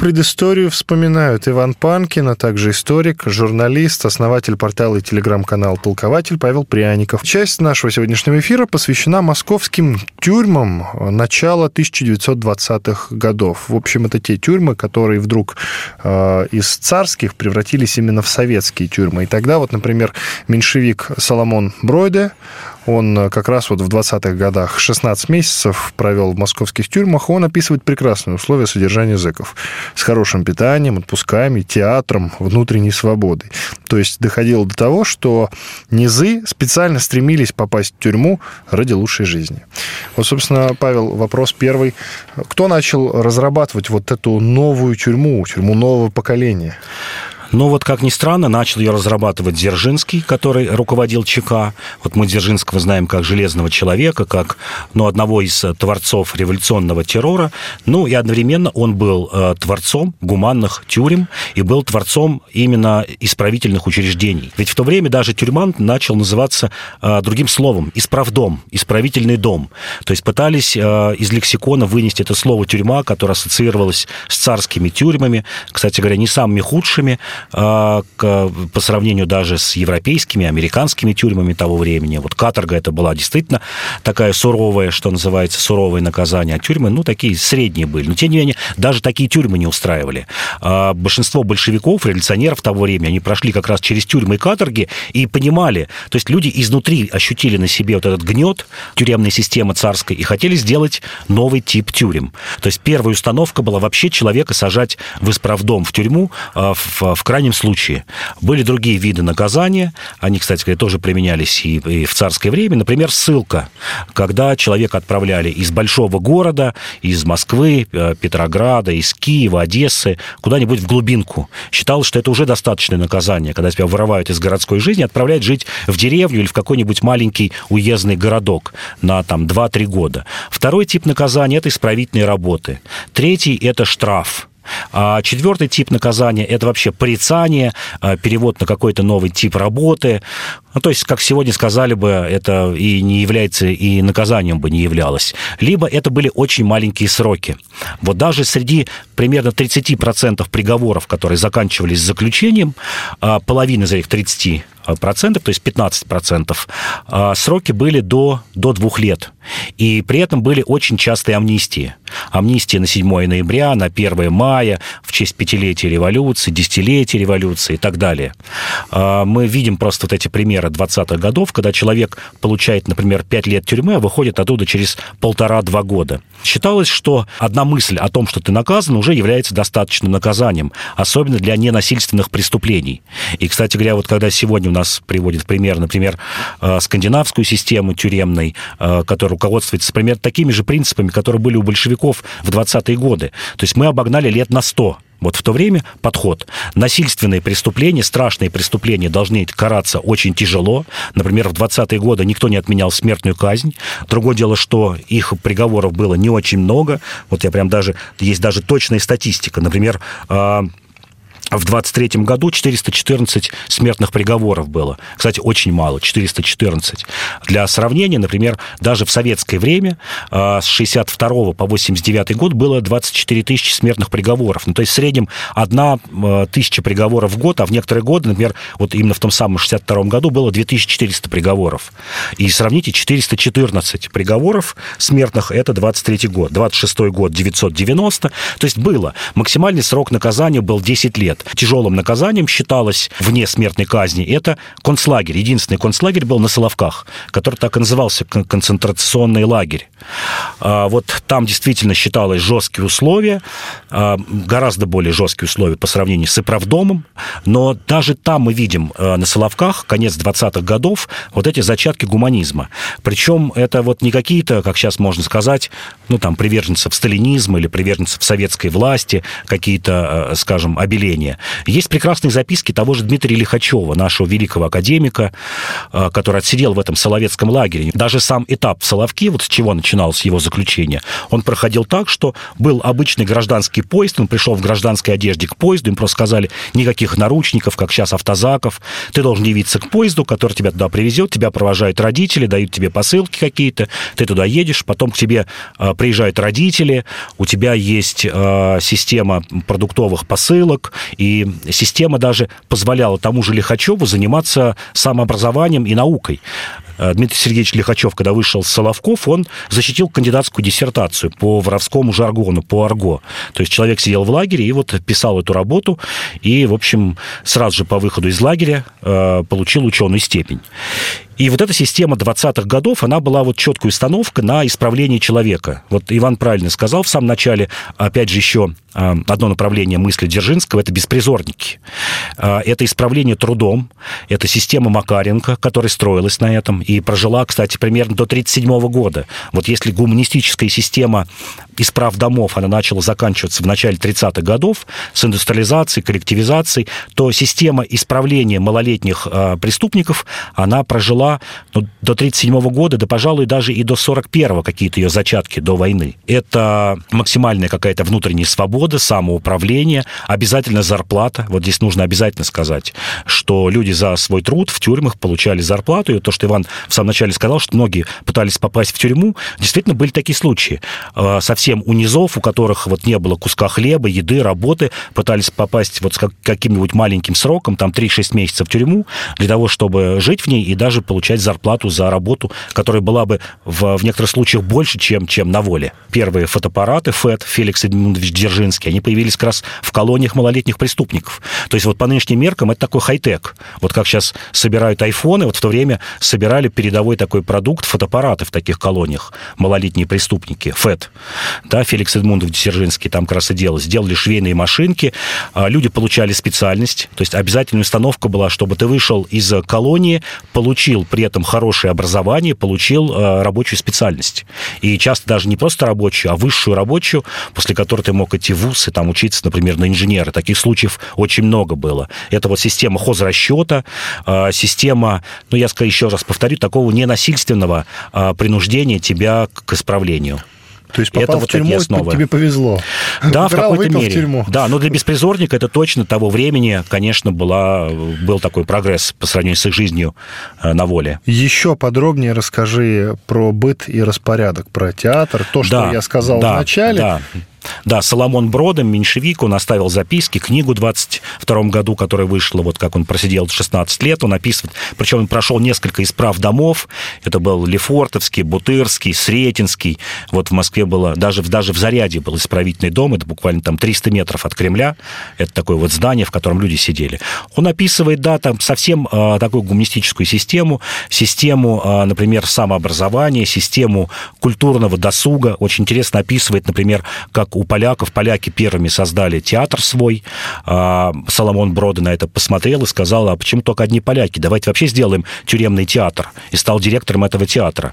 предысторию вспоминают Иван Панкин, а также историк, журналист, основатель портала и телеграм-канал «Толкователь» Павел Пряников. Часть нашего сегодняшнего эфира посвящена московским тюрьмам начала 1920-х годов. В общем, это те тюрьмы, которые вдруг э, из царских превратились именно в советские тюрьмы. И тогда вот, например, меньшевик Соломон Бройде, он э, как раз вот в 20-х годах 16 месяцев провел в московских тюрьмах. Он описывает прекрасные условия содержания зэков. С хорошим питанием, отпусками, театром, внутренней свободой. То есть доходило до того, что низы специально стремились попасть в тюрьму ради лучшей жизни. Вот, собственно, Павел, вопрос первый. Кто начал разрабатывать вот эту новую тюрьму, тюрьму нового поколения? Но вот, как ни странно, начал ее разрабатывать Дзержинский, который руководил ЧК. Вот мы Дзержинского знаем как железного человека, как ну, одного из э, творцов революционного террора. Ну и одновременно он был э, творцом гуманных тюрем и был творцом именно исправительных учреждений. Ведь в то время даже тюрьма начал называться э, другим словом – исправдом, исправительный дом. То есть пытались э, из лексикона вынести это слово «тюрьма», которое ассоциировалось с царскими тюрьмами, кстати говоря, не самыми худшими, а, по сравнению даже с европейскими, американскими тюрьмами того времени. Вот каторга это была действительно такая суровая, что называется, суровое наказание, а тюрьмы, ну, такие средние были. Но, тем не менее, даже такие тюрьмы не устраивали. А большинство большевиков, революционеров того времени, они прошли как раз через тюрьмы и каторги и понимали, то есть люди изнутри ощутили на себе вот этот гнет тюремной системы царской и хотели сделать новый тип тюрем. То есть первая установка была вообще человека сажать в исправдом, в тюрьму, а, в, в крайнем случае. Были другие виды наказания, они, кстати говоря, тоже применялись и, и в царское время. Например, ссылка, когда человека отправляли из большого города, из Москвы, э, Петрограда, из Киева, Одессы, куда-нибудь в глубинку. Считалось, что это уже достаточное наказание, когда тебя вырывают из городской жизни, отправляют жить в деревню или в какой-нибудь маленький уездный городок на там 2-3 года. Второй тип наказания – это исправительные работы. Третий – это штраф а четвертый тип наказания – это вообще порицание, а, перевод на какой-то новый тип работы. Ну, то есть, как сегодня сказали бы, это и не является, и наказанием бы не являлось. Либо это были очень маленькие сроки. Вот даже среди примерно 30% приговоров, которые заканчивались заключением, а, половина из этих 30 процентов, то есть 15 процентов, а, сроки были до, до двух лет. И при этом были очень частые амнистии. Амнистия на 7 ноября, на 1 мая, в честь пятилетия революции, десятилетия революции и так далее. А, мы видим просто вот эти примеры 20-х годов, когда человек получает, например, 5 лет тюрьмы, а выходит оттуда через полтора-два года. Считалось, что одна мысль о том, что ты наказан, уже является достаточным наказанием, особенно для ненасильственных преступлений. И, кстати говоря, вот когда сегодня у нас приводит пример, например, э, скандинавскую систему тюремной, э, которая руководствуется, примерно такими же принципами, которые были у большевиков в 20-е годы. То есть мы обогнали лет на 100 вот в то время подход. Насильственные преступления, страшные преступления должны караться очень тяжело. Например, в 20-е годы никто не отменял смертную казнь. Другое дело, что их приговоров было не очень много. Вот я прям даже... Есть даже точная статистика. Например, а, в 23 году 414 смертных приговоров было. Кстати, очень мало, 414. Для сравнения, например, даже в советское время а, с 62 по 89 год было 24 тысячи смертных приговоров. Ну, то есть в среднем одна а, тысяча приговоров в год, а в некоторые годы, например, вот именно в том самом 62 году было 2400 приговоров. И сравните, 414 приговоров смертных – это 23 год. 26 год – 990. То есть было. Максимальный срок наказания был 10 лет лет. Тяжелым наказанием считалось вне смертной казни это концлагерь. Единственный концлагерь был на Соловках, который так и назывался концентрационный лагерь. А, вот там действительно считалось жесткие условия, а, гораздо более жесткие условия по сравнению с Иправдомом, но даже там мы видим а, на Соловках, конец 20-х годов, вот эти зачатки гуманизма. Причем это вот не какие-то, как сейчас можно сказать, ну там приверженцев сталинизма или приверженцев советской власти, какие-то, скажем, обеления управления. Есть прекрасные записки того же Дмитрия Лихачева, нашего великого академика, э, который отсидел в этом Соловецком лагере. Даже сам этап в Соловке, вот с чего начиналось его заключение, он проходил так, что был обычный гражданский поезд, он пришел в гражданской одежде к поезду, им просто сказали, никаких наручников, как сейчас автозаков, ты должен явиться к поезду, который тебя туда привезет, тебя провожают родители, дают тебе посылки какие-то, ты туда едешь, потом к тебе э, приезжают родители, у тебя есть э, система продуктовых посылок, и система даже позволяла тому же Лихачеву заниматься самообразованием и наукой. Э, Дмитрий Сергеевич Лихачев, когда вышел с Соловков, он защитил кандидатскую диссертацию по воровскому жаргону, по арго. То есть человек сидел в лагере и вот писал эту работу, и, в общем, сразу же по выходу из лагеря э, получил ученую степень. И вот эта система 20-х годов, она была вот четкая установка на исправление человека. Вот Иван правильно сказал в самом начале, опять же, еще а, одно направление мысли Дзержинского – это беспризорники. А, это исправление трудом, это система Макаренко, которая строилась на этом и прожила, кстати, примерно до 1937 года. Вот если гуманистическая система исправ домов, она начала заканчиваться в начале 30-х годов с индустриализацией, коллективизацией, то система исправления малолетних э, преступников, она прожила ну, до 37 года, да, пожалуй, даже и до 41-го какие-то ее зачатки до войны. Это максимальная какая-то внутренняя свобода, самоуправление, обязательно зарплата. Вот здесь нужно обязательно сказать, что люди за свой труд в тюрьмах получали зарплату, и то, что Иван в самом начале сказал, что многие пытались попасть в тюрьму, действительно были такие случаи. Э, совсем совсем у низов, у которых вот не было куска хлеба, еды, работы, пытались попасть вот с каким-нибудь маленьким сроком, там 3-6 месяцев в тюрьму, для того, чтобы жить в ней и даже получать зарплату за работу, которая была бы в, в некоторых случаях больше, чем, чем на воле. Первые фотоаппараты ФЭД, Феликс Эдмундович Дзержинский, они появились как раз в колониях малолетних преступников. То есть вот по нынешним меркам это такой хай-тек. Вот как сейчас собирают айфоны, вот в то время собирали передовой такой продукт, фотоаппараты в таких колониях, малолетние преступники, ФЭД да, Феликс Эдмундов Дзержинский там как раз и делал, сделали швейные машинки, а, люди получали специальность, то есть обязательная установка была, чтобы ты вышел из колонии, получил при этом хорошее образование, получил а, рабочую специальность. И часто даже не просто рабочую, а высшую рабочую, после которой ты мог идти в ВУЗ и там учиться, например, на инженера. Таких случаев очень много было. Это вот система хозрасчета, а, система, ну, я еще раз повторю, такого ненасильственного принуждения тебя к исправлению. То есть попал это в вот тюрьму, основы. тебе повезло. Да, в какой-то мере. В тюрьму. Да, но для беспризорника это точно того времени, конечно, была, был такой прогресс по сравнению с их жизнью э, на воле. Еще подробнее расскажи про быт и распорядок, про театр, то, что да, я сказал да, в начале. Да. Да, Соломон Бродом, меньшевик, он оставил записки, книгу в 22 году, которая вышла, вот как он просидел 16 лет, он описывает, причем он прошел несколько исправ домов, это был Лефортовский, Бутырский, Сретенский, вот в Москве было, даже, даже в Заряде был исправительный дом, это буквально там 300 метров от Кремля, это такое вот здание, в котором люди сидели. Он описывает, да, там совсем э, такую гуманистическую систему, систему, э, например, самообразования, систему культурного досуга, очень интересно описывает, например, как как у поляков. Поляки первыми создали театр свой. А, Соломон Брода на это посмотрел и сказал, а почему только одни поляки? Давайте вообще сделаем тюремный театр. И стал директором этого театра.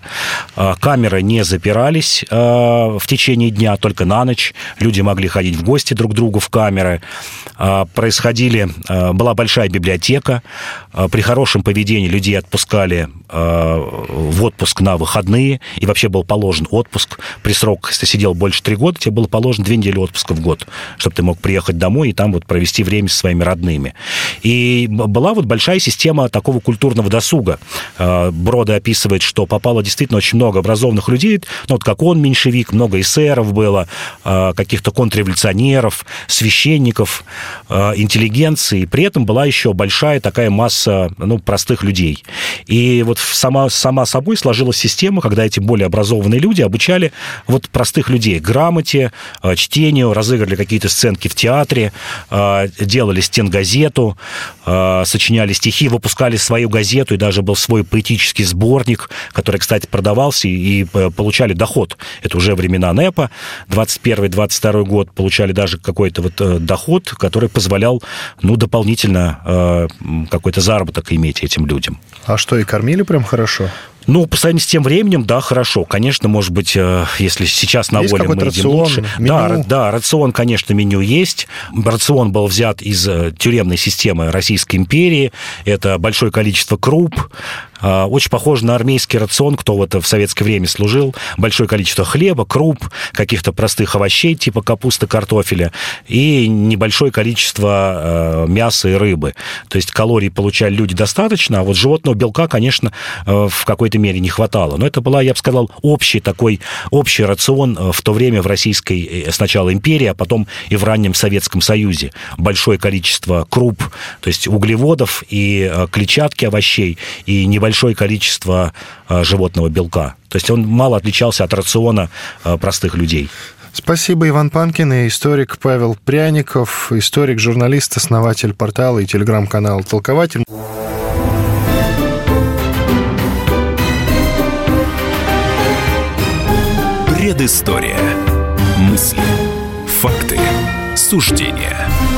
А, камеры не запирались а, в течение дня, только на ночь. Люди могли ходить в гости друг к другу в камеры. Происходили... Была большая библиотека. При хорошем поведении людей отпускали в отпуск на выходные. И вообще был положен отпуск. При срок, если сидел больше три года, тебе было положено положено две недели отпуска в год, чтобы ты мог приехать домой и там вот провести время со своими родными. И была вот большая система такого культурного досуга. А, Брода описывает, что попало действительно очень много образованных людей, ну вот как он, меньшевик, много эсеров было, а, каких-то контрреволюционеров, священников, а, интеллигенции. При этом была еще большая такая масса ну, простых людей. И вот сама, сама собой сложилась система, когда эти более образованные люди обучали вот простых людей грамоте, чтению, разыграли какие-то сценки в театре, э, делали стенгазету, э, сочиняли стихи, выпускали свою газету, и даже был свой поэтический сборник, который, кстати, продавался, и получали доход. Это уже времена НЭПа, 21-22 год, получали даже какой-то вот доход, который позволял, ну, дополнительно какой-то заработок иметь этим людям. А что, и кормили прям хорошо? Ну, по сравнению с тем временем, да, хорошо. Конечно, может быть, э, если сейчас на есть воле мы рацион, едим лучше. Меню? Да, да, рацион, конечно, меню есть. Рацион был взят из э, тюремной системы Российской империи. Это большое количество круп, очень похоже на армейский рацион, кто вот в советское время служил. Большое количество хлеба, круп, каких-то простых овощей, типа капусты, картофеля, и небольшое количество э, мяса и рыбы. То есть калорий получали люди достаточно, а вот животного белка, конечно, э, в какой-то мере не хватало. Но это была, я бы сказал, общий такой, общий рацион э, в то время в Российской сначала империи, а потом и в раннем Советском Союзе. Большое количество круп, то есть углеводов и клетчатки овощей, и небольшое большое количество а, животного белка. То есть он мало отличался от рациона а, простых людей. Спасибо, Иван Панкин и историк Павел Пряников, историк, журналист, основатель портала и телеграм-канала «Толкователь». Предыстория. Мысли, факты, суждения –